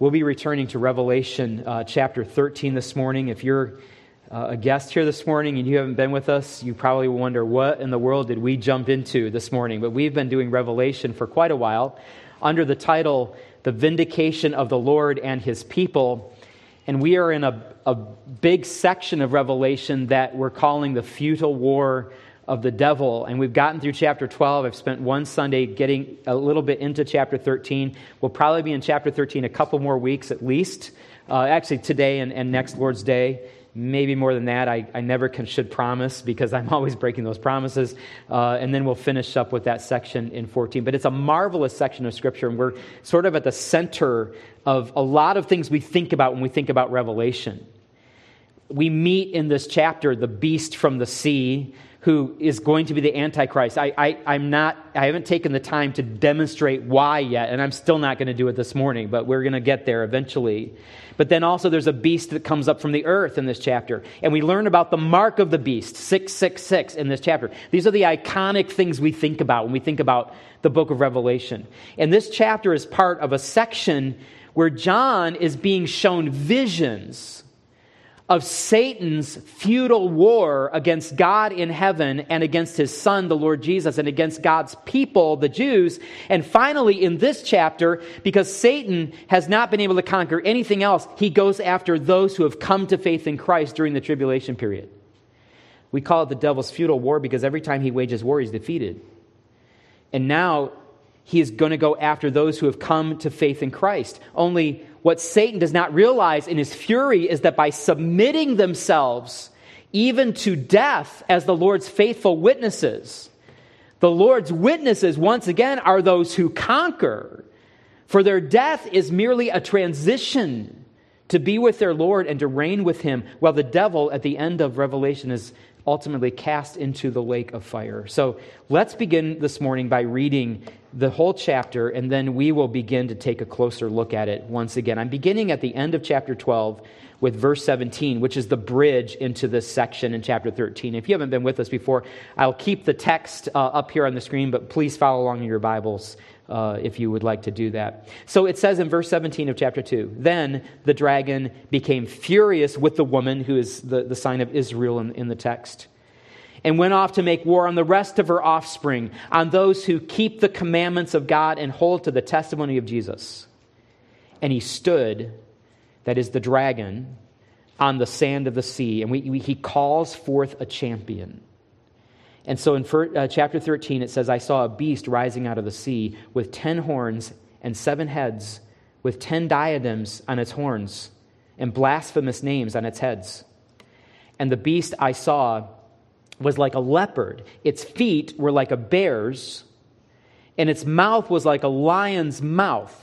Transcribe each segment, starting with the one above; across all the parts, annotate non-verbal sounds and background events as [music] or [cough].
We'll be returning to Revelation uh, chapter 13 this morning. If you're uh, a guest here this morning and you haven't been with us, you probably wonder what in the world did we jump into this morning? But we've been doing Revelation for quite a while under the title, The Vindication of the Lord and His People. And we are in a, a big section of Revelation that we're calling the futile war of the devil. And we've gotten through chapter 12. I've spent one Sunday getting a little bit into chapter 13. We'll probably be in chapter 13 a couple more weeks at least. Uh, actually, today and, and next Lord's Day. Maybe more than that. I, I never can, should promise because I'm always breaking those promises. Uh, and then we'll finish up with that section in 14. But it's a marvelous section of Scripture, and we're sort of at the center of a lot of things we think about when we think about Revelation. We meet in this chapter the beast from the sea who is going to be the Antichrist. I, I, I'm not, I haven't taken the time to demonstrate why yet, and I'm still not going to do it this morning, but we're going to get there eventually. But then also there's a beast that comes up from the earth in this chapter. And we learn about the mark of the beast, 666, in this chapter. These are the iconic things we think about when we think about the book of Revelation. And this chapter is part of a section where John is being shown visions of Satan's futile war against God in heaven and against his son, the Lord Jesus, and against God's people, the Jews. And finally, in this chapter, because Satan has not been able to conquer anything else, he goes after those who have come to faith in Christ during the tribulation period. We call it the devil's futile war because every time he wages war, he's defeated. And now he is going to go after those who have come to faith in Christ. Only what Satan does not realize in his fury is that by submitting themselves even to death as the Lord's faithful witnesses, the Lord's witnesses, once again, are those who conquer. For their death is merely a transition to be with their Lord and to reign with him, while the devil at the end of Revelation is ultimately cast into the lake of fire. So let's begin this morning by reading the whole chapter, and then we will begin to take a closer look at it once again. I'm beginning at the end of chapter 12 with verse 17, which is the bridge into this section in chapter 13. If you haven't been with us before, I'll keep the text uh, up here on the screen, but please follow along in your Bibles. Uh, if you would like to do that. So it says in verse 17 of chapter 2 Then the dragon became furious with the woman, who is the, the sign of Israel in, in the text and went off to make war on the rest of her offspring, on those who keep the commandments of God and hold to the testimony of Jesus. And he stood, that is the dragon, on the sand of the sea, and we, we, he calls forth a champion. And so in for, uh, chapter 13, it says, I saw a beast rising out of the sea with ten horns and seven heads, with ten diadems on its horns, and blasphemous names on its heads. And the beast I saw was like a leopard, its feet were like a bear's, and its mouth was like a lion's mouth.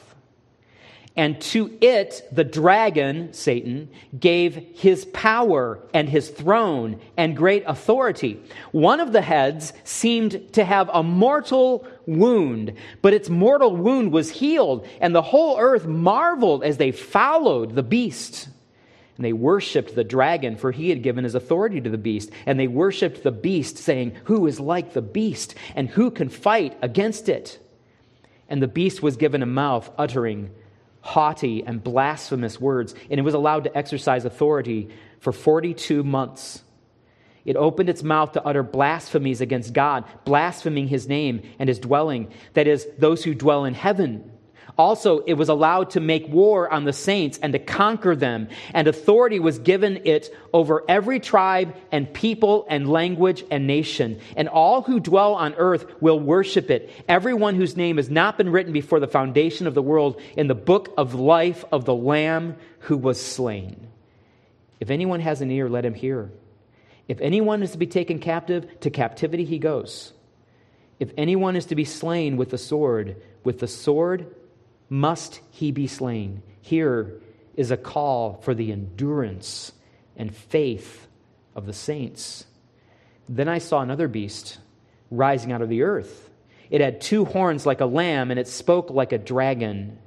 And to it, the dragon, Satan, gave his power and his throne and great authority. One of the heads seemed to have a mortal wound, but its mortal wound was healed, and the whole earth marveled as they followed the beast. And they worshiped the dragon, for he had given his authority to the beast. And they worshiped the beast, saying, Who is like the beast? And who can fight against it? And the beast was given a mouth, uttering haughty and blasphemous words. And it was allowed to exercise authority for 42 months. It opened its mouth to utter blasphemies against God, blaspheming his name and his dwelling, that is, those who dwell in heaven. Also, it was allowed to make war on the saints and to conquer them, and authority was given it over every tribe and people and language and nation. And all who dwell on earth will worship it, everyone whose name has not been written before the foundation of the world in the book of life of the Lamb who was slain. If anyone has an ear, let him hear. If anyone is to be taken captive, to captivity he goes. If anyone is to be slain with the sword, with the sword must he be slain. Here is a call for the endurance and faith of the saints. Then I saw another beast rising out of the earth. It had two horns like a lamb, and it spoke like a dragon.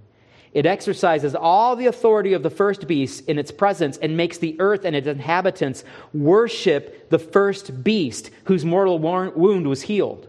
It exercises all the authority of the first beast in its presence and makes the earth and its inhabitants worship the first beast whose mortal wound was healed.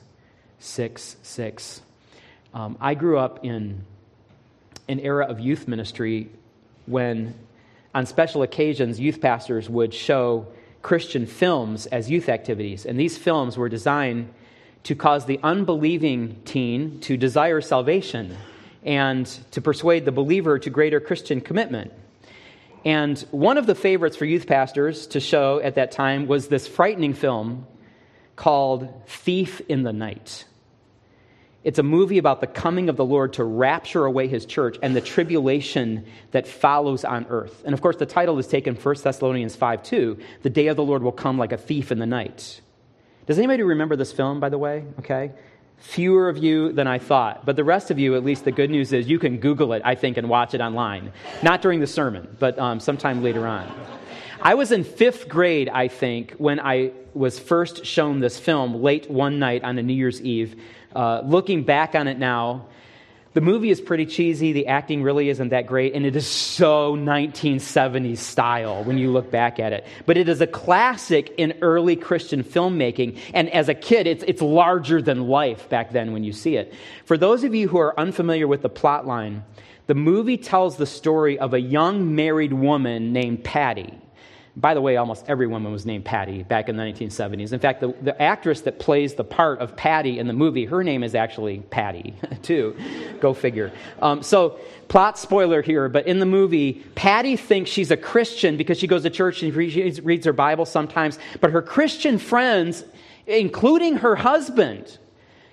666. Um, I grew up in an era of youth ministry when, on special occasions, youth pastors would show Christian films as youth activities. And these films were designed to cause the unbelieving teen to desire salvation and to persuade the believer to greater Christian commitment. And one of the favorites for youth pastors to show at that time was this frightening film called Thief in the Night. It's a movie about the coming of the Lord to rapture away his church and the tribulation that follows on earth. And of course, the title is taken 1 Thessalonians 5 2. The day of the Lord will come like a thief in the night. Does anybody remember this film, by the way? Okay. Fewer of you than I thought. But the rest of you, at least the good news is you can Google it, I think, and watch it online. Not during the sermon, but um, sometime later on. I was in fifth grade, I think, when I was first shown this film late one night on a New Year's Eve. Uh, looking back on it now, the movie is pretty cheesy. The acting really isn't that great. And it is so 1970s style when you look back at it. But it is a classic in early Christian filmmaking. And as a kid, it's, it's larger than life back then when you see it. For those of you who are unfamiliar with the plot line, the movie tells the story of a young married woman named Patty. By the way, almost every woman was named Patty back in the 1970s. In fact, the, the actress that plays the part of Patty in the movie, her name is actually Patty, [laughs] too. Go figure. Um, so, plot spoiler here, but in the movie, Patty thinks she's a Christian because she goes to church and reads, reads her Bible sometimes, but her Christian friends, including her husband,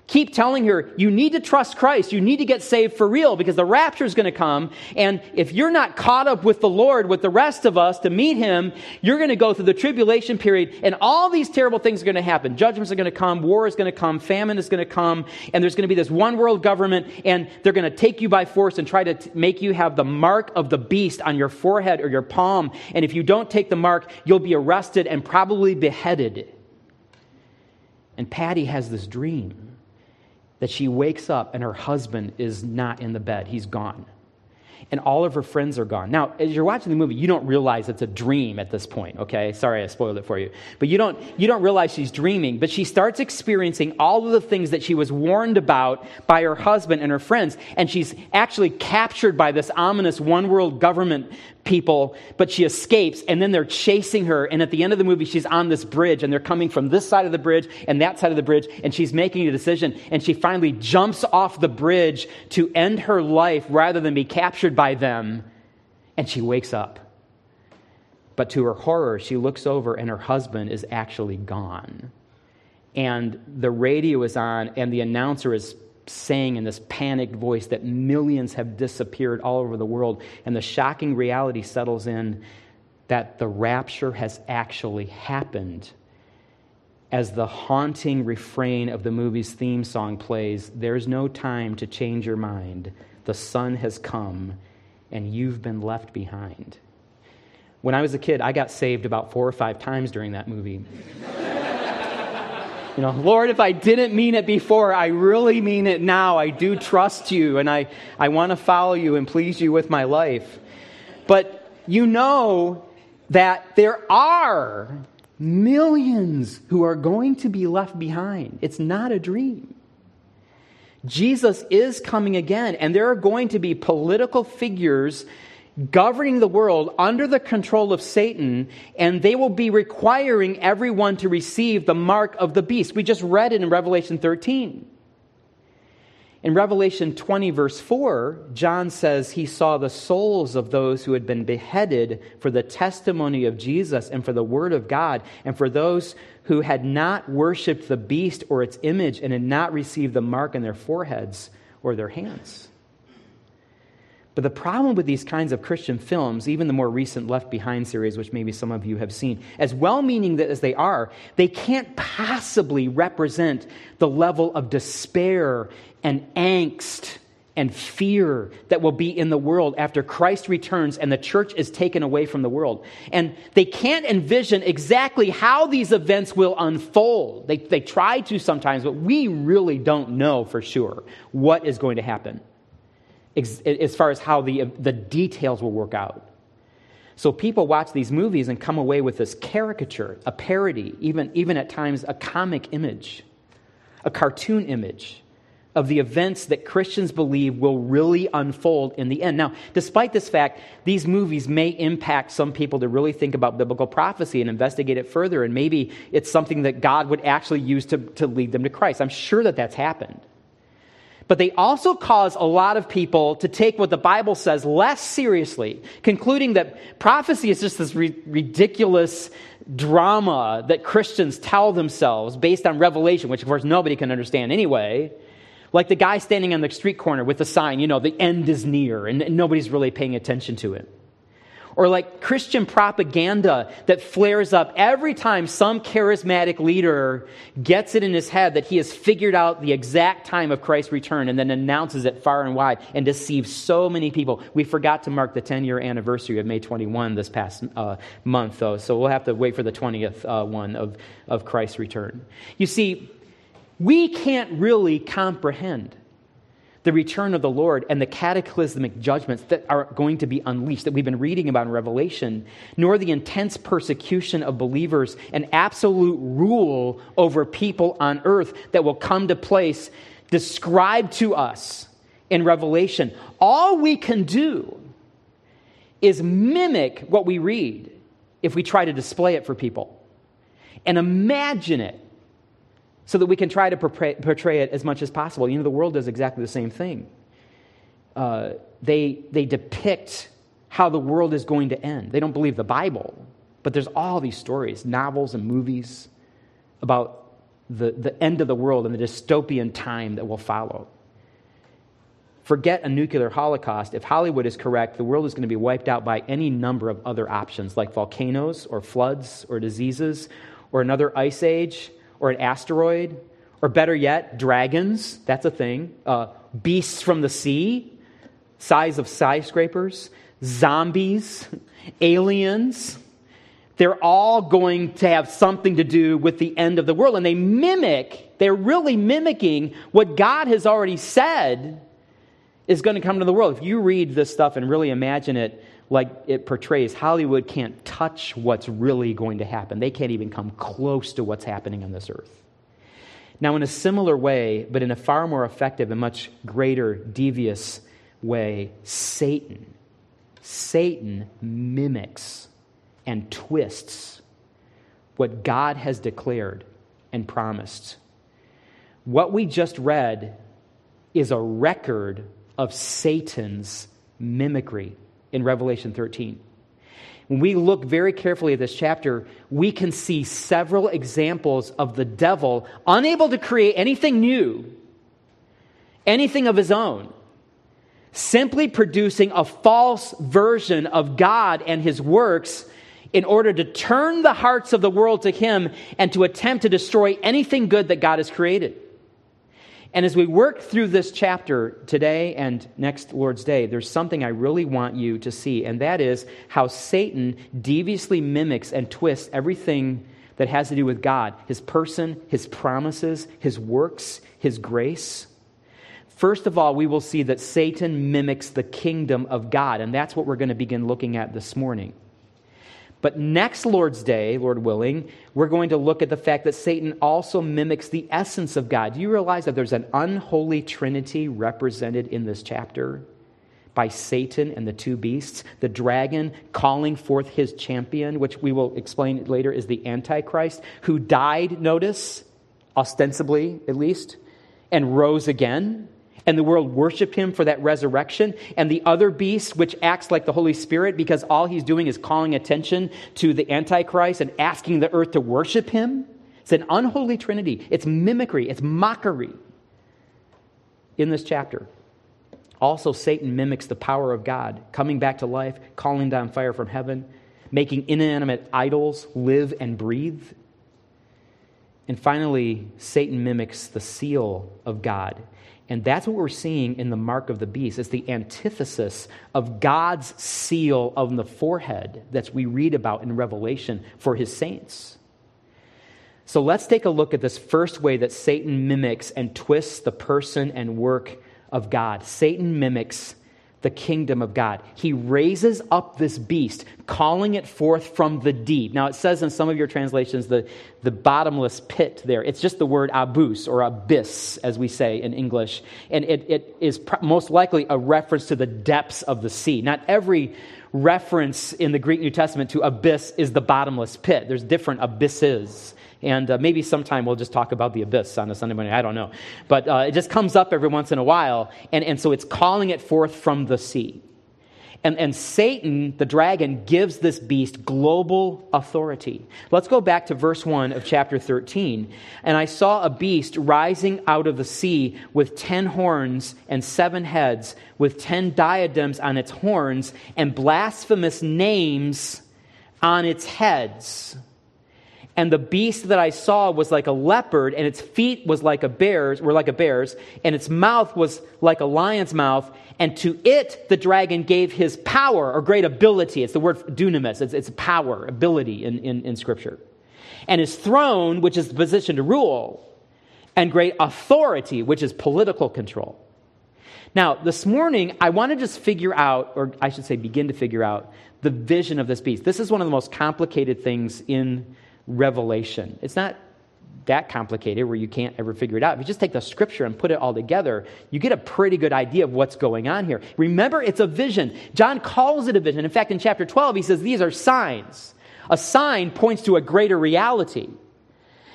keep telling her, you need to trust Christ. You need to get saved for real because the rapture is going to come. And if you're not caught up with the Lord, with the rest of us to meet Him, you're going to go through the tribulation period and all these terrible things are going to happen. Judgments are going to come. War is going to come. Famine is going to come. And there's going to be this one world government and they're going to take you by force and try to t- make you have the mark of the beast on your forehead or your palm. And if you don't take the mark, you'll be arrested and probably beheaded. And Patty has this dream that she wakes up and her husband is not in the bed, he's gone. And all of her friends are gone. Now, as you're watching the movie, you don't realize it's a dream at this point, okay? Sorry I spoiled it for you. But you don't, you don't realize she's dreaming, but she starts experiencing all of the things that she was warned about by her husband and her friends. And she's actually captured by this ominous one world government people, but she escapes, and then they're chasing her. And at the end of the movie, she's on this bridge, and they're coming from this side of the bridge and that side of the bridge, and she's making a decision. And she finally jumps off the bridge to end her life rather than be captured by them. And she wakes up. But to her horror, she looks over, and her husband is actually gone. And the radio is on, and the announcer is saying in this panicked voice that millions have disappeared all over the world. And the shocking reality settles in that the rapture has actually happened. As the haunting refrain of the movie's theme song plays, there's no time to change your mind. The Son has come, and you've been left behind. When I was a kid, I got saved about four or five times during that movie. You know, Lord, if I didn't mean it before, I really mean it now. I do trust you and I, I want to follow you and please you with my life. But you know that there are millions who are going to be left behind. It's not a dream. Jesus is coming again, and there are going to be political figures governing the world under the control of Satan, and they will be requiring everyone to receive the mark of the beast. We just read it in Revelation 13. In Revelation 20, verse 4, John says he saw the souls of those who had been beheaded for the testimony of Jesus and for the word of God, and for those who had not worshiped the beast or its image and had not received the mark on their foreheads or their hands. But the problem with these kinds of Christian films, even the more recent Left Behind series, which maybe some of you have seen, as well meaning as they are, they can't possibly represent the level of despair and angst and fear that will be in the world after Christ returns and the church is taken away from the world. And they can't envision exactly how these events will unfold. They, they try to sometimes, but we really don't know for sure what is going to happen as far as how the, the details will work out. So people watch these movies and come away with this caricature, a parody, even, even at times a comic image, a cartoon image of the events that Christians believe will really unfold in the end. Now, despite this fact, these movies may impact some people to really think about biblical prophecy and investigate it further, and maybe it's something that God would actually use to, to lead them to Christ. I'm sure that that's happened but they also cause a lot of people to take what the Bible says less seriously, concluding that prophecy is just this ri- ridiculous drama that Christians tell themselves based on revelation, which of course nobody can understand anyway. Like the guy standing on the street corner with the sign, you know, the end is near, and nobody's really paying attention to it or like Christian propaganda that flares up every time some charismatic leader gets it in his head that he has figured out the exact time of Christ's return and then announces it far and wide and deceives so many people. We forgot to mark the 10 year anniversary of May 21 this past uh, month, though, so we'll have to wait for the 20th uh, one of, of Christ's return. You see, we can't really comprehend the return of the Lord and the cataclysmic judgments that are going to be unleashed that we've been reading about in Revelation, nor the intense persecution of believers and absolute rule over people on earth that will come to place described to us in Revelation. All we can do is mimic what we read if we try to display it for people and imagine it so that we can try to portray it as much as possible. You know, the world does exactly the same thing. Uh, they, they depict how the world is going to end. They don't believe the Bible, but there's all these stories, novels and movies about the, the end of the world and the dystopian time that will follow. Forget a nuclear holocaust. If Hollywood is correct, the world is going to be wiped out by any number of other options, like volcanoes or floods or diseases or another ice age or an asteroid, or better yet, dragons. That's a thing. Uh, beasts from the sea, size of skyscrapers, zombies, aliens. They're all going to have something to do with the end of the world. And they mimic, they're really mimicking what God has already said is going to come to the world. If you read this stuff and really imagine it, like it portrays, Hollywood can't touch what's really going to happen. They can't even come close to what's happening on this earth. Now, in a similar way, but in a far more effective and much greater devious way, Satan, Satan mimics and twists what God has declared and promised. What we just read is a record of Satan's mimicry in Revelation 13. When we look very carefully at this chapter, we can see several examples of the devil unable to create anything new, anything of his own, simply producing a false version of God and his works in order to turn the hearts of the world to him and to attempt to destroy anything good that God has created. And as we work through this chapter today and next Lord's Day, there's something I really want you to see, and that is how Satan deviously mimics and twists everything that has to do with God his person, his promises, his works, his grace. First of all, we will see that Satan mimics the kingdom of God, and that's what we're going to begin looking at this morning. But next Lord's Day, Lord willing, we're going to look at the fact that Satan also mimics the essence of God. Do you realize that there's an unholy trinity represented in this chapter by Satan and the two beasts? The dragon calling forth his champion, which we will explain later is the Antichrist, who died, notice, ostensibly at least, and rose again. And the world worshiped him for that resurrection. And the other beast, which acts like the Holy Spirit because all he's doing is calling attention to the Antichrist and asking the earth to worship him. It's an unholy trinity. It's mimicry, it's mockery in this chapter. Also, Satan mimics the power of God, coming back to life, calling down fire from heaven, making inanimate idols live and breathe. And finally, Satan mimics the seal of God. And that's what we're seeing in the mark of the beast. It's the antithesis of God's seal on the forehead that we read about in Revelation for his saints. So let's take a look at this first way that Satan mimics and twists the person and work of God. Satan mimics the kingdom of God. He raises up this beast, calling it forth from the deep. Now, it says in some of your translations the, the bottomless pit there. It's just the word abus or abyss, as we say in English. And it, it is pr- most likely a reference to the depths of the sea. Not every reference in the Greek New Testament to abyss is the bottomless pit, there's different abysses. And uh, maybe sometime we'll just talk about the abyss on a Sunday morning. I don't know. But uh, it just comes up every once in a while. And, and so it's calling it forth from the sea. And, and Satan, the dragon, gives this beast global authority. Let's go back to verse 1 of chapter 13. And I saw a beast rising out of the sea with ten horns and seven heads, with ten diadems on its horns, and blasphemous names on its heads. And the beast that I saw was like a leopard, and its feet was like a bear's, were like a bear's, and its mouth was like a lion's mouth. And to it, the dragon gave his power or great ability. It's the word dunamis, it's, it's power, ability in, in, in Scripture. And his throne, which is the position to rule, and great authority, which is political control. Now, this morning, I want to just figure out, or I should say, begin to figure out, the vision of this beast. This is one of the most complicated things in revelation. It's not that complicated where you can't ever figure it out. If you just take the scripture and put it all together, you get a pretty good idea of what's going on here. Remember, it's a vision. John calls it a vision. In fact, in chapter 12, he says these are signs. A sign points to a greater reality.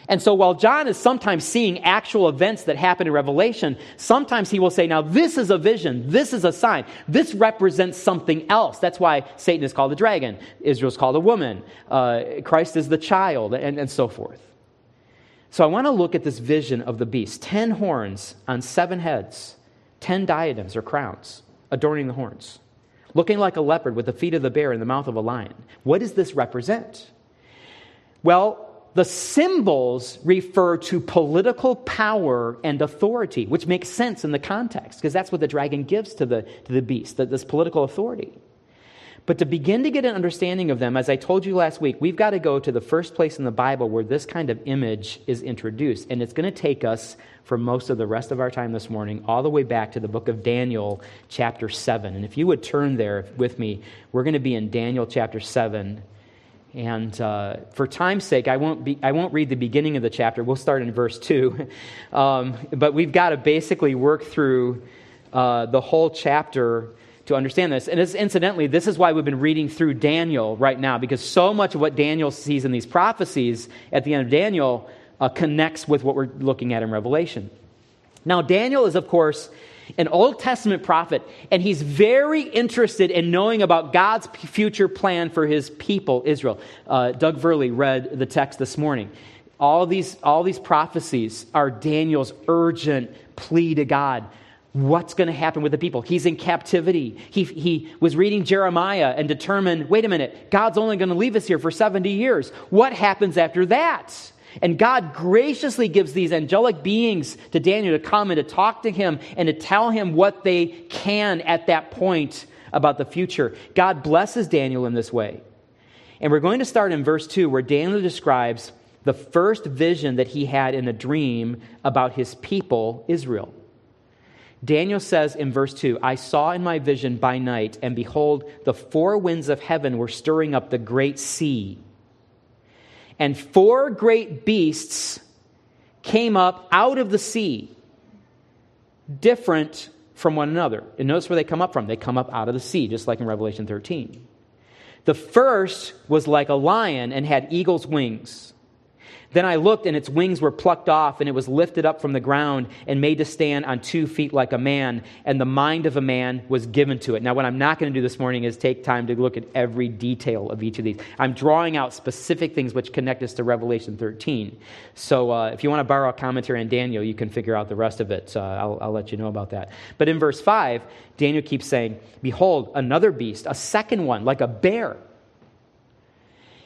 And so while John is sometimes seeing actual events that happen in Revelation, sometimes he will say, Now, this is a vision. This is a sign. This represents something else. That's why Satan is called a dragon. Israel is called a woman. Uh, Christ is the child, and, and so forth. So I want to look at this vision of the beast ten horns on seven heads, ten diadems or crowns adorning the horns, looking like a leopard with the feet of the bear and the mouth of a lion. What does this represent? Well, the symbols refer to political power and authority, which makes sense in the context, because that's what the dragon gives to the, to the beast, this political authority. But to begin to get an understanding of them, as I told you last week, we've got to go to the first place in the Bible where this kind of image is introduced. And it's going to take us for most of the rest of our time this morning all the way back to the book of Daniel, chapter 7. And if you would turn there with me, we're going to be in Daniel chapter 7 and uh, for time's sake, I won't, be, I won't read the beginning of the chapter. We'll start in verse 2. [laughs] Um, but we've got to basically work through uh, the whole chapter to understand this. And incidentally, this is why we've been reading through Daniel right now, because so much of what Daniel sees in these prophecies at the end of Daniel uh, connects with what we're looking at in Revelation. Now, Daniel is, of course, an Old Testament prophet, and he's very interested in knowing about God's future plan for his people, Israel. Uh, Doug Verley read the text this morning. All these, all these prophecies are Daniel's urgent plea to God. What's going to happen with the people? He's in captivity. He, he was reading Jeremiah and determined wait a minute, God's only going to leave us here for 70 years. What happens after that? And God graciously gives these angelic beings to Daniel to come and to talk to him and to tell him what they can at that point about the future. God blesses Daniel in this way. And we're going to start in verse 2, where Daniel describes the first vision that he had in a dream about his people, Israel. Daniel says in verse 2 I saw in my vision by night, and behold, the four winds of heaven were stirring up the great sea and four great beasts came up out of the sea, different from one another. And notice where they come up from. They come up out of the sea, just like in Revelation 13. The first was like a lion and had eagle's wings. Then I looked, and its wings were plucked off, and it was lifted up from the ground and made to stand on two feet like a man, and the mind of a man was given to it. Now, what I'm not going to do this morning is take time to look at every detail of each of these. I'm drawing out specific things which connect us to Revelation 13. So uh, if you want to borrow a commentary on Daniel, you can figure out the rest of it. I'll, I'll let you know about that. But in verse 5, Daniel keeps saying, Behold, another beast, a second one, like a bear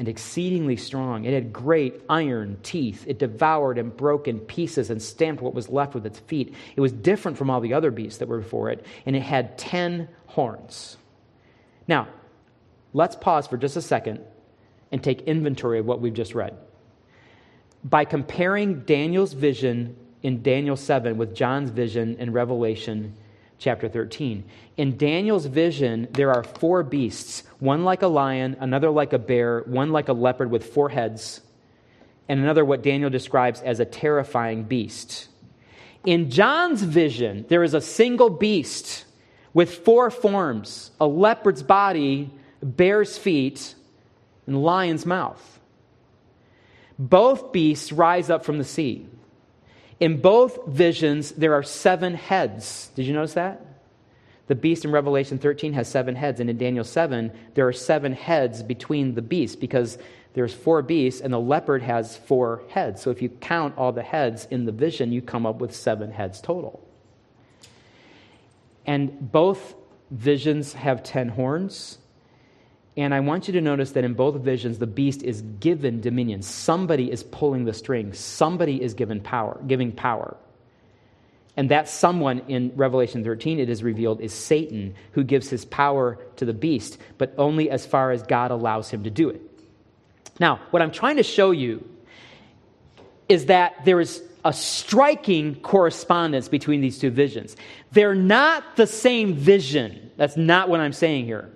and exceedingly strong. It had great iron teeth. It devoured and broke in pieces and stamped what was left with its feet. It was different from all the other beasts that were before it, and it had ten horns. Now, let's pause for just a second and take inventory of what we've just read. By comparing Daniel's vision in Daniel 7 with John's vision in Revelation chapter 13. In Daniel's vision, there are four beasts one like a lion, another like a bear, one like a leopard with four heads, and another what Daniel describes as a terrifying beast. In John's vision, there is a single beast with four forms a leopard's body, bear's feet, and lion's mouth. Both beasts rise up from the sea. In both visions, there are seven heads. Did you notice that? The beast in Revelation 13 has seven heads, and in Daniel 7, there are seven heads between the beasts because there's four beasts, and the leopard has four heads. So if you count all the heads in the vision, you come up with seven heads total. And both visions have ten horns. And I want you to notice that in both visions, the beast is given dominion. Somebody is pulling the strings. Somebody is given power, giving power. And that someone in Revelation 13, it is revealed, is Satan, who gives his power to the beast, but only as far as God allows him to do it. Now, what I'm trying to show you is that there is a striking correspondence between these two visions. They're not the same vision. That's not what I'm saying here.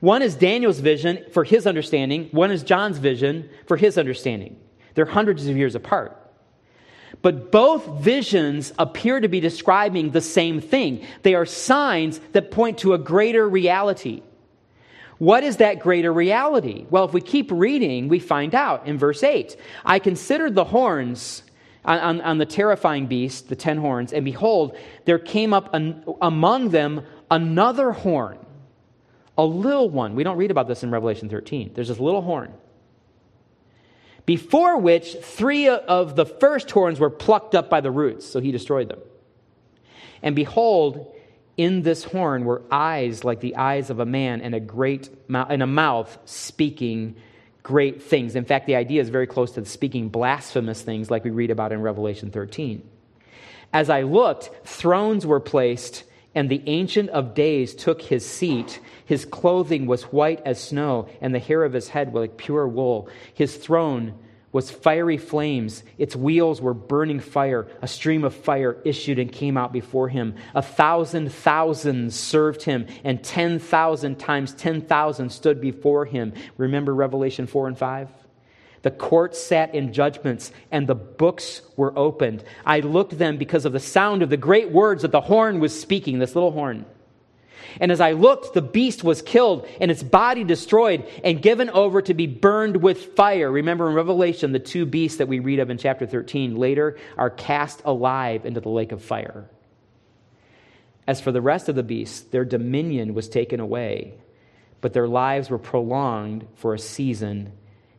One is Daniel's vision for his understanding, one is John's vision for his understanding. They're hundreds of years apart. But both visions appear to be describing the same thing. They are signs that point to a greater reality. What is that greater reality? Well, if we keep reading, we find out in verse 8 I considered the horns on, on, on the terrifying beast, the ten horns, and behold, there came up an, among them another horn a little one. We don't read about this in Revelation 13. There's this little horn. Before which three of the first horns were plucked up by the roots, so he destroyed them. And behold, in this horn were eyes like the eyes of a man and a great mouth, and a mouth speaking great things. In fact, the idea is very close to speaking blasphemous things like we read about in Revelation 13. As I looked, thrones were placed and the Ancient of Days took his seat. His clothing was white as snow, and the hair of his head was like pure wool. His throne was fiery flames. Its wheels were burning fire. A stream of fire issued and came out before him. A thousand thousands served him, and 10,000 times 10,000 stood before him. Remember Revelation 4 and 5? The court sat in judgments, and the books were opened. I looked them because of the sound of the great words that the horn was speaking, this little horn. And as I looked, the beast was killed and its body destroyed and given over to be burned with fire. Remember in Revelation, the two beasts that we read of in chapter 13 later are cast alive into the lake of fire. As for the rest of the beasts, their dominion was taken away, but their lives were prolonged for a season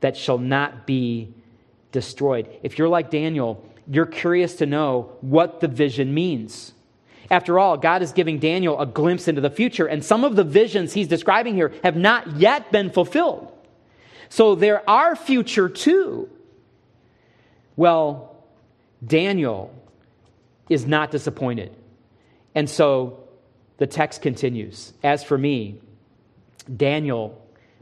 that shall not be destroyed. If you're like Daniel, you're curious to know what the vision means. After all, God is giving Daniel a glimpse into the future, and some of the visions he's describing here have not yet been fulfilled. So there are future too. Well, Daniel is not disappointed. And so the text continues As for me, Daniel,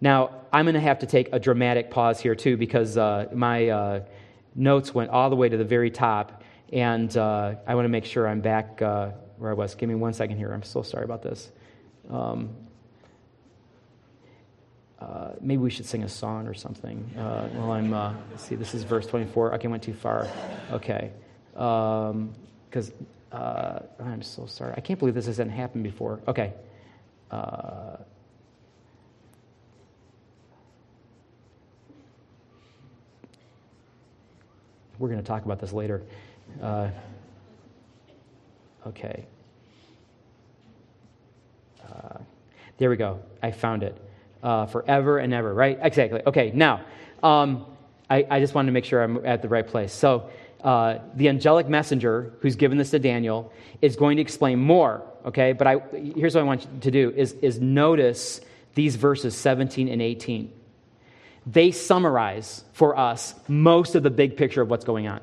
Now, I'm going to have to take a dramatic pause here, too, because uh, my uh, notes went all the way to the very top, and uh, I want to make sure I'm back uh, where I was. Give me one second here. I'm so sorry about this. Um, uh, maybe we should sing a song or something. Uh, well, I'm, see, this is verse 24. Okay, I went too far. Okay. Because um, I'm so sorry. I can't believe this hasn't happened before. Okay. We're going to talk about this later. Uh, okay. there we go. I found it uh, forever and ever, right? Exactly. Okay, now, um, I, I, just wanted to make sure I'm at the right place. So, uh, the angelic messenger who's given this to Daniel is going to explain more, okay? But I, here's what I want you to do is, is notice these verses 17 and 18. They summarize for us most of the big picture of what's going on.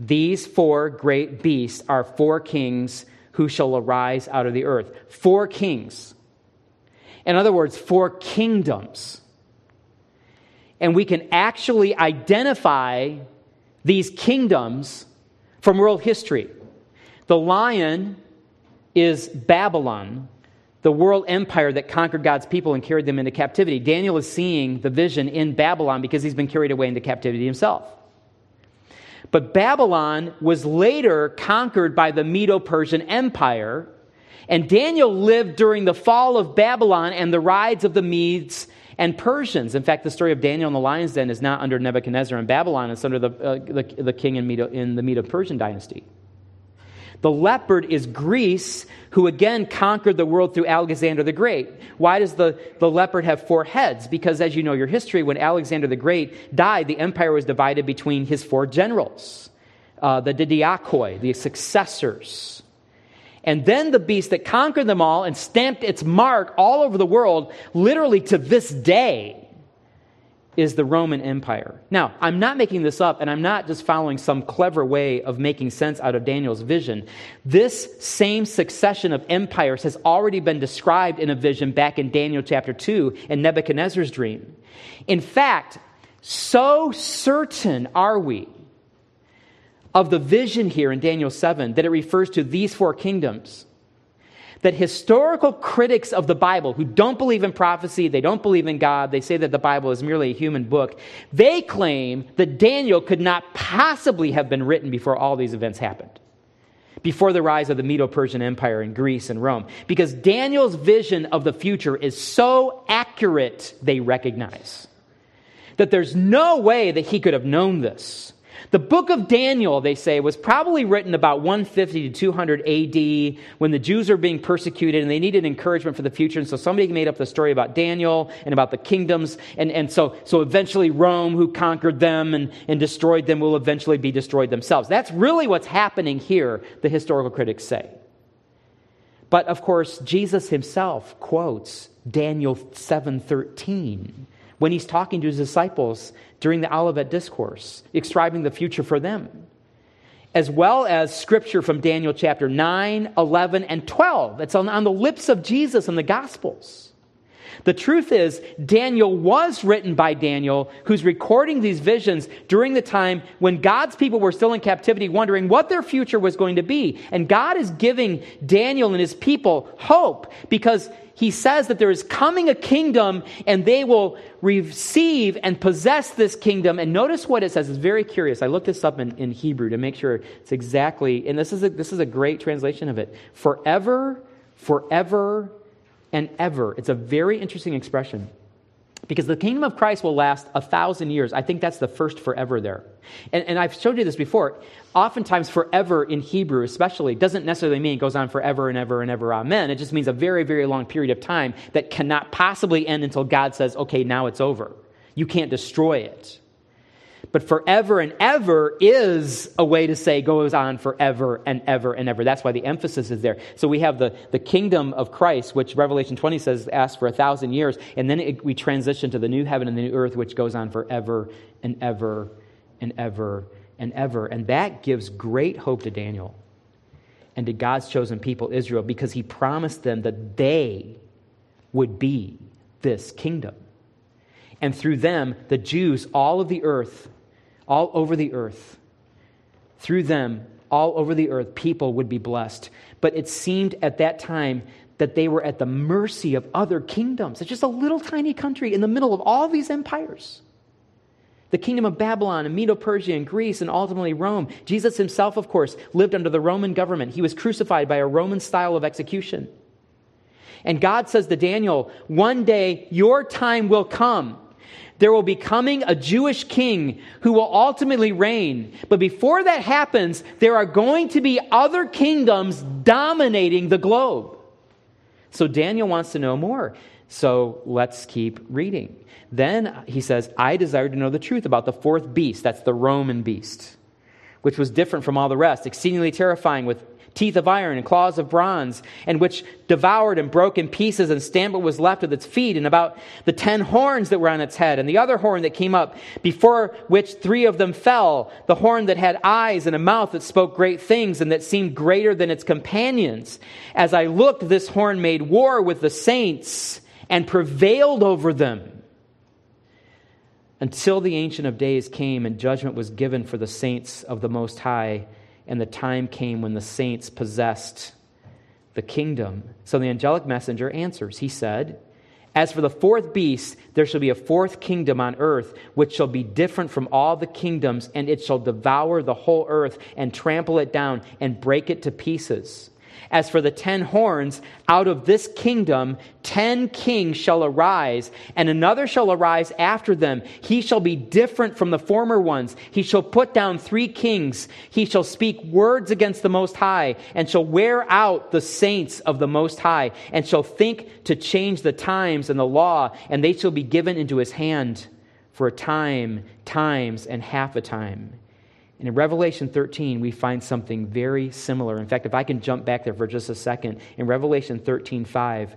These four great beasts are four kings who shall arise out of the earth. Four kings in other words, four kingdoms. And we can actually identify these kingdoms from world history. The lion is Babylon, the world empire that conquered God's people and carried them into captivity. Daniel is seeing the vision in Babylon because he's been carried away into captivity himself. But Babylon was later conquered by the Medo Persian Empire and Daniel lived during the fall of Babylon and the rise of the Medes and Persians. In fact, the story of Daniel in the lion's den is not under Nebuchadnezzar in Babylon, it's under the, uh, the, the, king in, Medo, in the Medo Persian dynasty. The leopard is Greece, who again conquered the world through Alexander the Great. Why does the, the leopard have four heads? Because, as you know your history, when Alexander the Great died, the empire was divided between his four generals, uh, the Diadochi, the successors. And then the beast that conquered them all and stamped its mark all over the world, literally to this day, is the Roman Empire. Now, I'm not making this up, and I'm not just following some clever way of making sense out of Daniel's vision. This same succession of empires has already been described in a vision back in Daniel chapter 2 in Nebuchadnezzar's dream. In fact, so certain are we of the vision here in Daniel 7 that it refers to these four kingdoms. That historical critics of the Bible who don't believe in prophecy, they don't believe in God, they say that the Bible is merely a human book, they claim that Daniel could not possibly have been written before all these events happened. Before the rise of the Medo Persian Empire in Greece and Rome. Because Daniel's vision of the future is so accurate, they recognize. That there's no way that he could have known this the book of Daniel, they say, was probably written about 150 to 200 AD when the Jews are being persecuted and they needed encouragement for the future. And so somebody made up the story about Daniel and about the kingdoms. And, and so, so eventually Rome, who conquered them and, and destroyed them, will eventually be destroyed themselves. That's really what's happening here, the historical critics say. But of course, Jesus himself quotes Daniel 7:13 when he's talking to his disciples during the Olivet Discourse, describing the future for them, as well as scripture from Daniel chapter 9, 11, and 12. It's on, on the lips of Jesus in the Gospels. The truth is, Daniel was written by Daniel, who's recording these visions during the time when God's people were still in captivity, wondering what their future was going to be. And God is giving Daniel and his people hope because he says that there is coming a kingdom and they will receive and possess this kingdom. And notice what it says. It's very curious. I looked this up in, in Hebrew to make sure it's exactly, and this is, a, this is a great translation of it. Forever, forever, and ever. It's a very interesting expression because the kingdom of Christ will last a thousand years. I think that's the first forever there. And, and, I've showed you this before. Oftentimes, forever in Hebrew, especially, doesn't necessarily mean it goes on forever and ever and ever, amen. It just means a very, very long period of time that cannot possibly end until God says, okay, now it's over. You can't destroy it. But forever and ever is a way to say goes on forever and ever and ever. That's why the emphasis is there. So we have the, the kingdom of Christ, which Revelation 20 says asks for a thousand years. And then it, we transition to the new heaven and the new earth, which goes on forever and ever and ever and ever. And that gives great hope to Daniel and to God's chosen people, Israel, because he promised them that they would be this kingdom. And through them, the Jews, all of the earth, all over the earth. Through them, all over the earth, people would be blessed. But it seemed at that time that they were at the mercy of other kingdoms. It's just a little tiny country in the middle of all these empires. The kingdom of Babylon and Medo Persia and Greece and ultimately Rome. Jesus himself, of course, lived under the Roman government. He was crucified by a Roman style of execution. And God says to Daniel, One day your time will come there will be coming a Jewish king who will ultimately reign. But before that happens, there are going to be other kingdoms dominating the globe. So Daniel wants to know more. So let's keep reading. Then he says, I desire to know the truth about the fourth beast. That's the Roman beast, which was different from all the rest, exceedingly terrifying with teeth of iron and claws of bronze, and which devoured and broke in pieces and stamped what was left of its feet, and about the ten horns that were on its head, and the other horn that came up, before which three of them fell, the horn that had eyes and a mouth that spoke great things, and that seemed greater than its companions. As I looked, this horn made war with the saints and prevailed over them until the Ancient of Days came and judgment was given for the saints of the Most High and the time came when the saints possessed the kingdom. So the angelic messenger answers. He said, As for the fourth beast, there shall be a fourth kingdom on earth, which shall be different from all the kingdoms, and it shall devour the whole earth and trample it down and break it to pieces. As for the ten horns, out of this kingdom ten kings shall arise, and another shall arise after them. He shall be different from the former ones. He shall put down three kings. He shall speak words against the Most High, and shall wear out the saints of the Most High, and shall think to change the times and the law, and they shall be given into his hand for a time, times, and half a time. And in Revelation 13, we find something very similar. In fact, if I can jump back there for just a second, in Revelation 13, 5,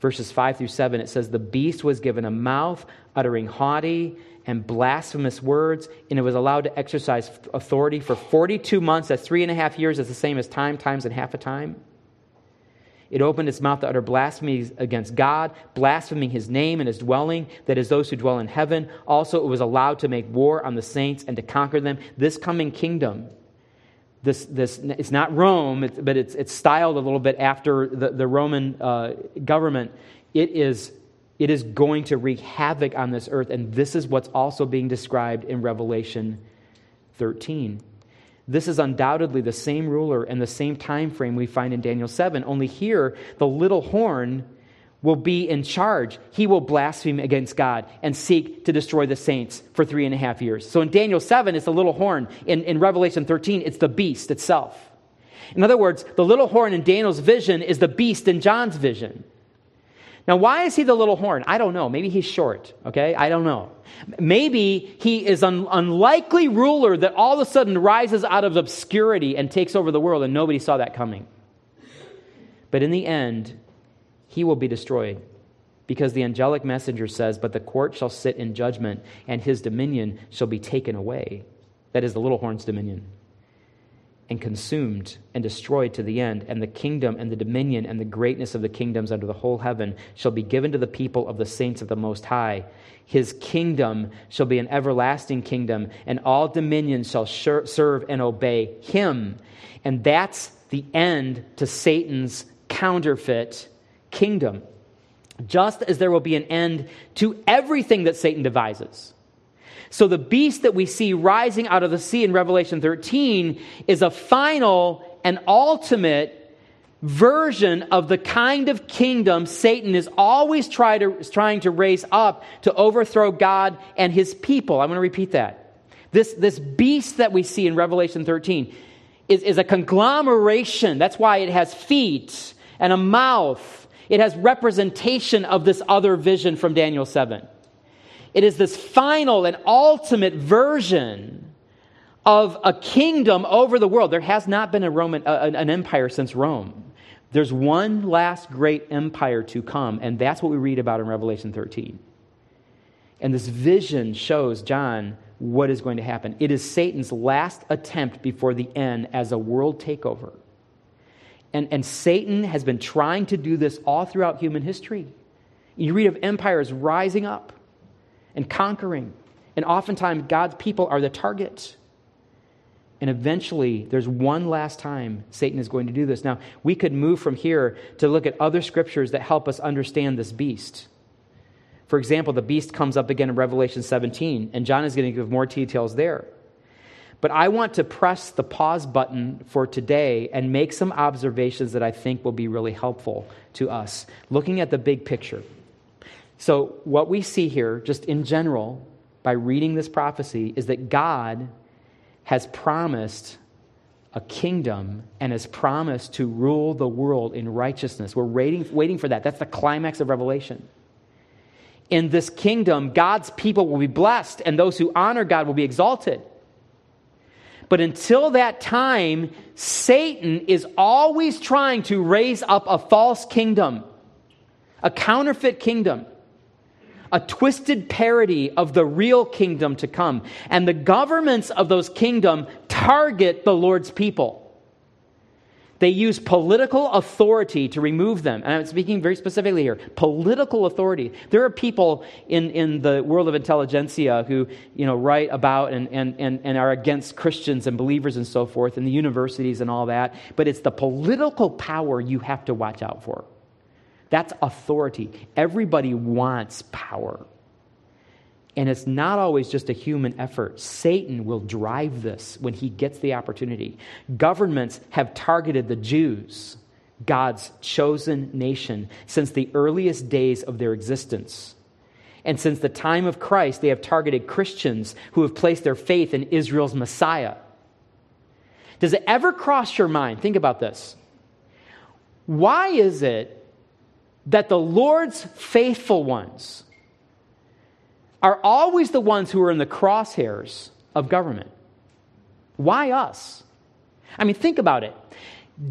verses 5 through 7, it says, The beast was given a mouth uttering haughty and blasphemous words, and it was allowed to exercise authority for 42 months. That's three and a half years. That's the same as time, times, and half a time. It opened its mouth to utter blasphemies against God, blaspheming his name and his dwelling, that is, those who dwell in heaven. Also, it was allowed to make war on the saints and to conquer them. This coming kingdom, this, this, it's not Rome, but it's, it's styled a little bit after the, the Roman uh, government. It is, it is going to wreak havoc on this earth, and this is what's also being described in Revelation 13. This is undoubtedly the same ruler and the same time frame we find in Daniel 7. Only here, the little horn will be in charge. He will blaspheme against God and seek to destroy the saints for three and a half years. So in Daniel 7, it's the little horn. In, in Revelation 13, it's the beast itself. In other words, the little horn in Daniel's vision is the beast in John's vision. Now, why is he the little horn? I don't know. Maybe he's short, okay? I don't know. Maybe he is an unlikely ruler that all of a sudden rises out of obscurity and takes over the world, and nobody saw that coming. But in the end, he will be destroyed because the angelic messenger says, But the court shall sit in judgment, and his dominion shall be taken away. That is the little horn's dominion. And consumed and destroyed to the end, and the kingdom and the dominion and the greatness of the kingdoms under the whole heaven shall be given to the people of the saints of the Most High. His kingdom shall be an everlasting kingdom, and all dominions shall serve and obey him. And that's the end to Satan's counterfeit kingdom. Just as there will be an end to everything that Satan devises. So the beast that we see rising out of the sea in Revelation 13 is a final and ultimate version of the kind of kingdom Satan is always try to, trying to raise up to overthrow God and his people. I'm going to repeat that. This, this beast that we see in Revelation 13 is, is a conglomeration. That's why it has feet and a mouth. It has representation of this other vision from Daniel 7. It is this final and ultimate version of a kingdom over the world. There has not been a Roman, uh, an empire since Rome. There's one last great empire to come, and that's what we read about in Revelation 13. And this vision shows John what is going to happen. It is Satan's last attempt before the end as a world takeover. And, and Satan has been trying to do this all throughout human history. You read of empires rising up and conquering. And oftentimes, God's people are the target. And eventually, there's one last time Satan is going to do this. Now, we could move from here to look at other scriptures that help us understand this beast. For example, the beast comes up again in Revelation 17, and John is going to give more details there. But I want to press the pause button for today and make some observations that I think will be really helpful to us, looking at the big picture. So, what we see here, just in general, by reading this prophecy, is that God has promised a kingdom and has promised to rule the world in righteousness. We're waiting, waiting for that. That's the climax of Revelation. In this kingdom, God's people will be blessed, and those who honor God will be exalted. But until that time, Satan is always trying to raise up a false kingdom, a counterfeit kingdom a twisted parody of the real kingdom to come. And the governments of those kingdoms target the Lord's people. They use political authority to remove them. And I'm speaking very specifically here political authority. There are people in, in the world of intelligentsia who you know, write about and, and, and, and are against Christians and believers and so forth, in the universities and all that. But it's the political power you have to watch out for. That's authority. Everybody wants power. And it's not always just a human effort. Satan will drive this when he gets the opportunity. Governments have targeted the Jews, God's chosen nation, since the earliest days of their existence. And since the time of Christ, they have targeted Christians who have placed their faith in Israel's Messiah. Does it ever cross your mind? Think about this. Why is it that the Lord's faithful ones are always the ones who are in the crosshairs of government. Why us? I mean, think about it.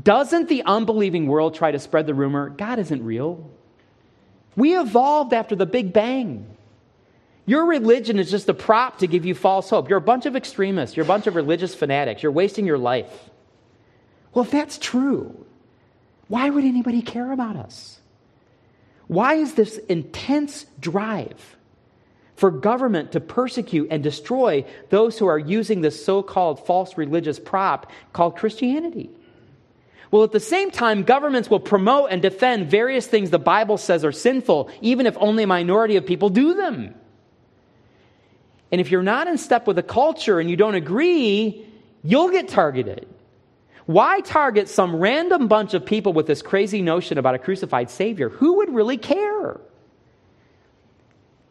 Doesn't the unbelieving world try to spread the rumor God isn't real? We evolved after the Big Bang. Your religion is just a prop to give you false hope. You're a bunch of extremists. You're a bunch of religious fanatics. You're wasting your life. Well, if that's true, why would anybody care about us? Why is this intense drive for government to persecute and destroy those who are using this so called false religious prop called Christianity? Well, at the same time, governments will promote and defend various things the Bible says are sinful, even if only a minority of people do them. And if you're not in step with the culture and you don't agree, you'll get targeted. Why target some random bunch of people with this crazy notion about a crucified Savior? Who would really care?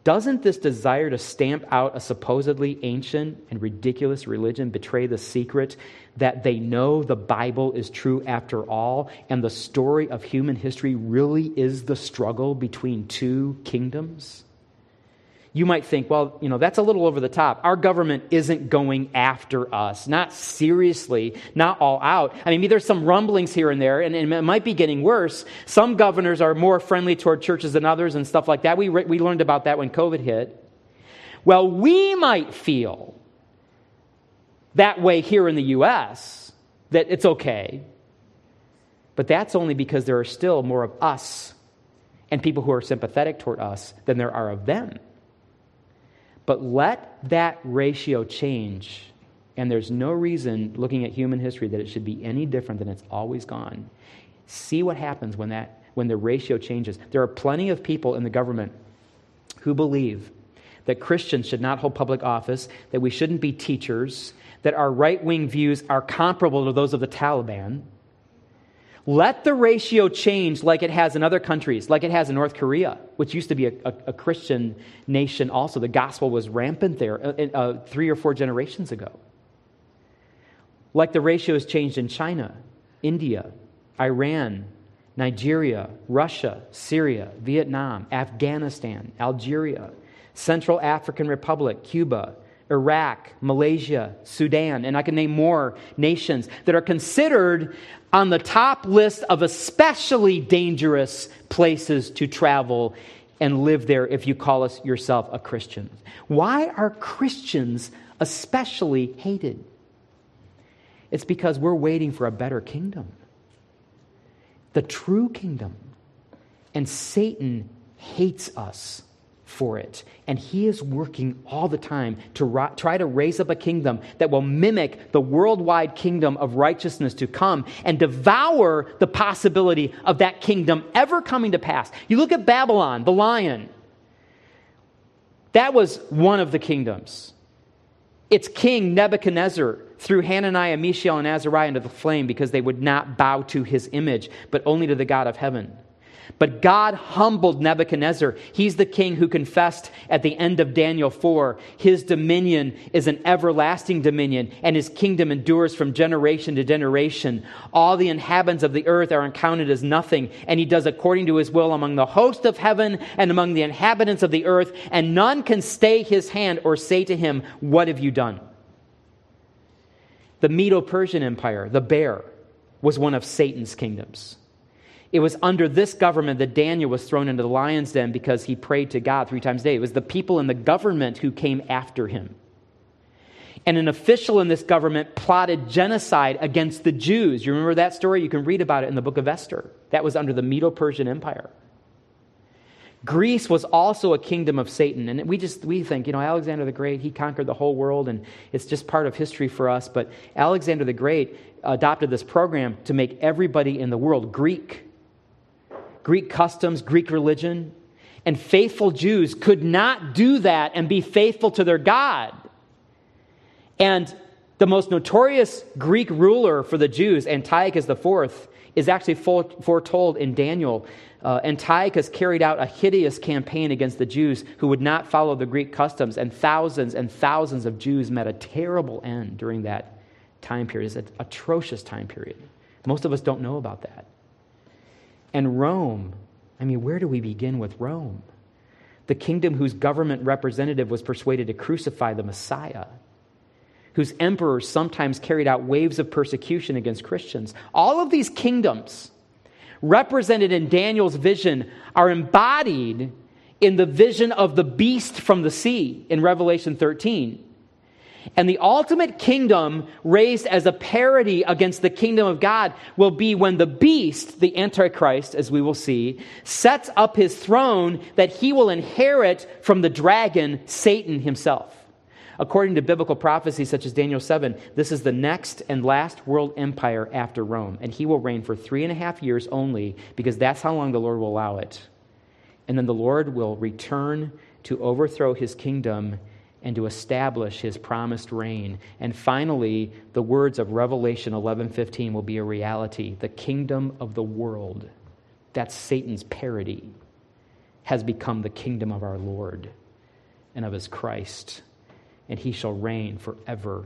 Doesn't this desire to stamp out a supposedly ancient and ridiculous religion betray the secret that they know the Bible is true after all, and the story of human history really is the struggle between two kingdoms? You might think, well, you know, that's a little over the top. Our government isn't going after us, not seriously, not all out. I mean, there's some rumblings here and there, and, it might be getting worse. Some governors are more friendly toward churches than others and stuff like that. We, we learned about that when COVID hit. Well, we might feel that way here in the U.S., that it's okay. But that's only because there are still more of us and people who are sympathetic toward us than there are of them. But let that ratio change, and there's no reason looking at human history that it should be any different than it's always gone. See what happens when that when the ratio changes. There are plenty of people in the government who believe that Christians should not hold public office, that we shouldn't be teachers, that our right wing views are comparable to those of the Taliban. Let the ratio change like it has in other countries, like it has in North Korea, which used to be a, a, a Christian nation also. The gospel was rampant there uh, uh, three or four generations ago. Like the ratio has changed in China, India, Iran, Nigeria, Russia, Syria, Vietnam, Afghanistan, Algeria, Central African Republic, Cuba, Iraq, Malaysia, Sudan, and I can name more nations that are considered on the top list of especially dangerous places to travel and live there if you call us yourself a Christian. Why are Christians especially hated? It's because we're waiting for a better kingdom the true kingdom. And Satan hates us for it. And he is working all the time to try to raise up a kingdom that will mimic the worldwide kingdom of righteousness to come and devour the possibility of that kingdom ever coming to pass. You look at Babylon, the lion. That was one of the kingdoms. Its king, Nebuchadnezzar, threw Hananiah, Mishael, and Azariah into the flame because they would not bow to his image, but only to the God of heaven. But God humbled Nebuchadnezzar. He's the king who confessed at the end of Daniel 4 his dominion is an everlasting dominion, and his kingdom endures from generation to generation. All the inhabitants of the earth are accounted as nothing, and he does according to his will among the host of heaven and among the inhabitants of the earth, and none can stay his hand or say to him, What have you done? The Medo Persian Empire, the bear, was one of Satan's kingdoms. It was under this government that Daniel was thrown into the lion's den because he prayed to God three times a day. It was the people in the government who came after him. And an official in this government plotted genocide against the Jews. You remember that story? You can read about it in the book of Esther. That was under the Medo Persian Empire. Greece was also a kingdom of Satan. And we just we think, you know, Alexander the Great, he conquered the whole world and it's just part of history for us. But Alexander the Great adopted this program to make everybody in the world Greek. Greek customs, Greek religion. And faithful Jews could not do that and be faithful to their God. And the most notorious Greek ruler for the Jews, Antiochus IV, is actually foretold in Daniel uh, Antiochus carried out a hideous campaign against the Jews who would not follow the Greek customs, and thousands and thousands of Jews met a terrible end during that time period. It's an atrocious time period. Most of us don't know about that. And Rome, I mean, where do we begin with Rome? The kingdom whose government representative was persuaded to crucify the Messiah, whose emperors sometimes carried out waves of persecution against Christians. All of these kingdoms represented in Daniel's vision are embodied in the vision of the beast from the sea in Revelation 13. And the ultimate kingdom raised as a parody against the kingdom of God will be when the beast, the Antichrist, as we will see, sets up his throne that he will inherit from the dragon, Satan himself. According to biblical prophecies such as Daniel 7, this is the next and last world empire after Rome, and he will reign for three and a half years only because that's how long the Lord will allow it. And then the Lord will return to overthrow his kingdom and to establish his promised reign. And finally, the words of Revelation 11:15 will be a reality. The kingdom of the world, that's Satan's parody, has become the kingdom of our Lord and of his Christ and he shall reign forever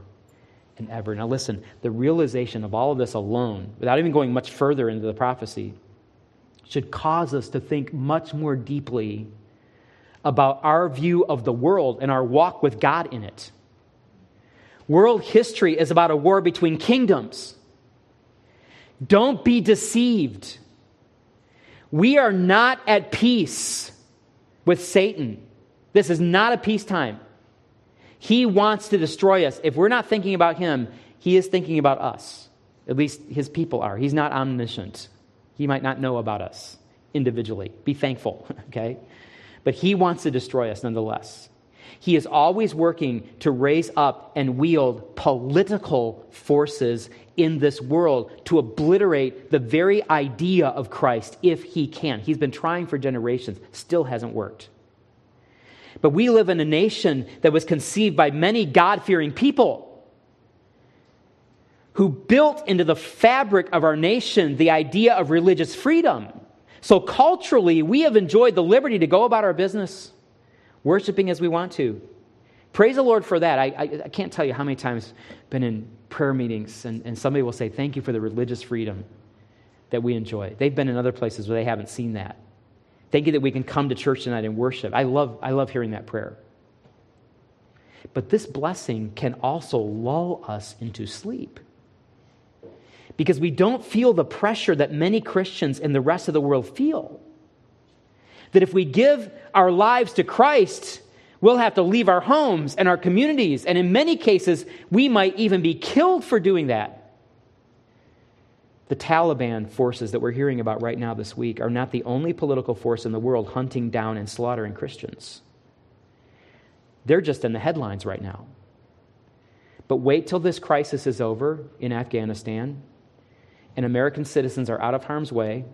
and ever. Now, listen, the realization of all of this alone, without even going much further into the prophecy, should cause us to think much more deeply about our view of the world and our walk with God in it. World history is about a war between kingdoms. Don't be deceived. We are not at peace with Satan. This is not a peacetime. He wants to destroy us. If we're not thinking about him, he is thinking about us. At least his people are. He's not omniscient. He might not know about us individually. Be thankful, [laughs] okay? But he wants to destroy us nonetheless. He is always working to raise up and wield political forces in this world to obliterate the very idea of Christ if he can. He's been trying for generations, still hasn't worked. But we live in a nation that was conceived by many God fearing people who built into the fabric of our nation the idea of religious freedom. So, culturally, we have enjoyed the liberty to go about our business, worshiping as we want to. Praise the Lord for that. I, I, I can't tell you how many times I've been in prayer meetings and, and somebody will say, Thank you for the religious freedom that we enjoy. They've been in other places where they haven't seen that. Thank you that we can come to church tonight and worship. I love, I love hearing that prayer. But this blessing can also lull us into sleep because we don't feel the pressure that many Christians in the rest of the world feel. That if we give our lives to Christ, we'll have to leave our homes and our communities, and in many cases, we might even be killed for doing that. The Taliban forces that we're hearing about right now this week are not the only political force in the world hunting down and slaughtering Christians. They're just in the headlines right now. But wait till this crisis is over in Afghanistan and American citizens are out of harm's way,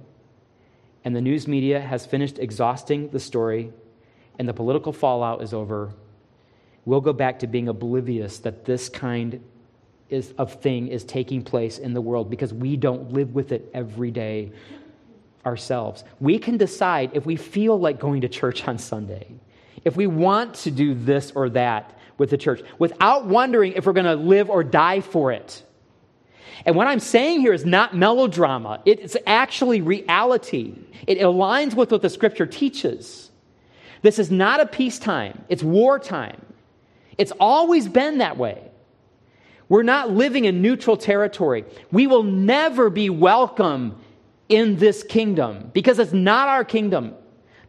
and the news media has finished exhausting the story, and the political fallout is over, we'll go back to being oblivious that this kind is, of thing is taking place in the world because we don't live with it every day ourselves. We can decide if we feel like going to church on Sunday, if we want to do this or that with the church, without wondering if we're going to live or die for it. And what I'm saying here is not melodrama, it's actually reality. It aligns with what the scripture teaches. This is not a peacetime, it's wartime. It's always been that way. We're not living in neutral territory. We will never be welcome in this kingdom because it's not our kingdom.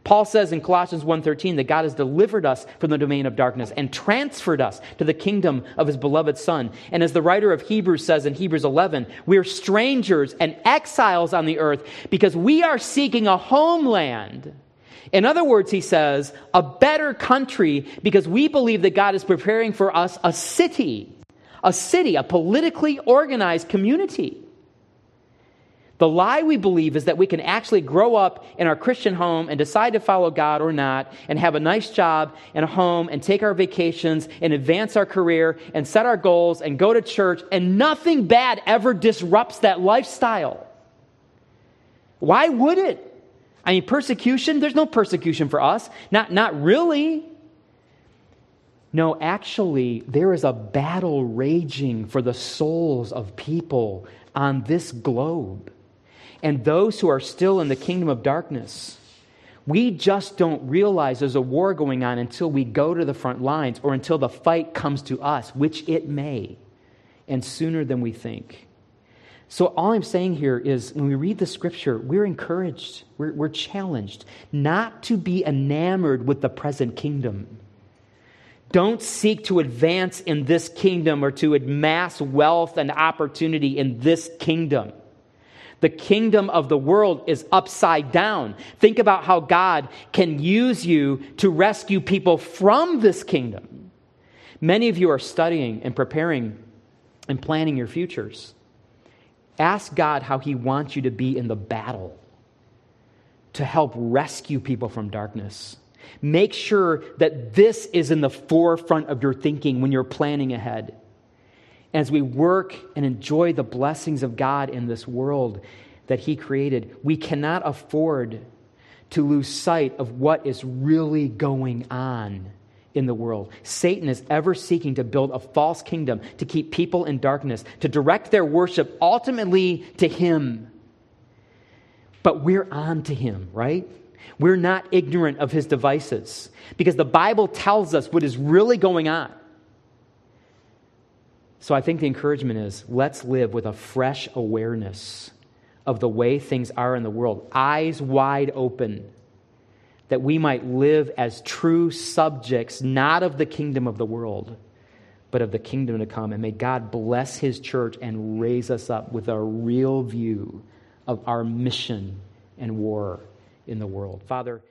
Paul says in Colossians 1:13 that God has delivered us from the domain of darkness and transferred us to the kingdom of his beloved son. And as the writer of Hebrews says in Hebrews 11, we are strangers and exiles on the earth because we are seeking a homeland. In other words, he says, a better country because we believe that God is preparing for us a city, a city, a politically organized community. The lie we believe is that we can actually grow up in our Christian home and decide to follow God or not, and have a nice job and a home, and take our vacations, and advance our career, and set our goals, and go to church, and nothing bad ever disrupts that lifestyle. Why would it? I mean, persecution, there's no persecution for us. Not, not really. No, actually, there is a battle raging for the souls of people on this globe and those who are still in the kingdom of darkness. We just don't realize there's a war going on until we go to the front lines or until the fight comes to us, which it may, and sooner than we think. So, all I'm saying here is when we read the scripture, we're encouraged, we're, we're challenged not to be enamored with the present kingdom. Don't seek to advance in this kingdom or to amass wealth and opportunity in this kingdom. The kingdom of the world is upside down. Think about how God can use you to rescue people from this kingdom. Many of you are studying and preparing and planning your futures. Ask God how He wants you to be in the battle to help rescue people from darkness. Make sure that this is in the forefront of your thinking when you're planning ahead as we work and enjoy the blessings of God in this world that He created, we cannot afford to lose sight of what is really going on in the world. Satan is ever seeking to build a false kingdom, to keep people in darkness, to direct their worship ultimately to Him. But we're on to Him, right? We're not ignorant of His devices because the Bible tells us what is really going on. So I think the encouragement is let's live with a fresh awareness of the way things are in the world, eyes wide open, that we might live as true subjects, not of the kingdom of the world, but of the kingdom to come. And may God bless his church and raise us up with a real view of our mission and war in the world. Father,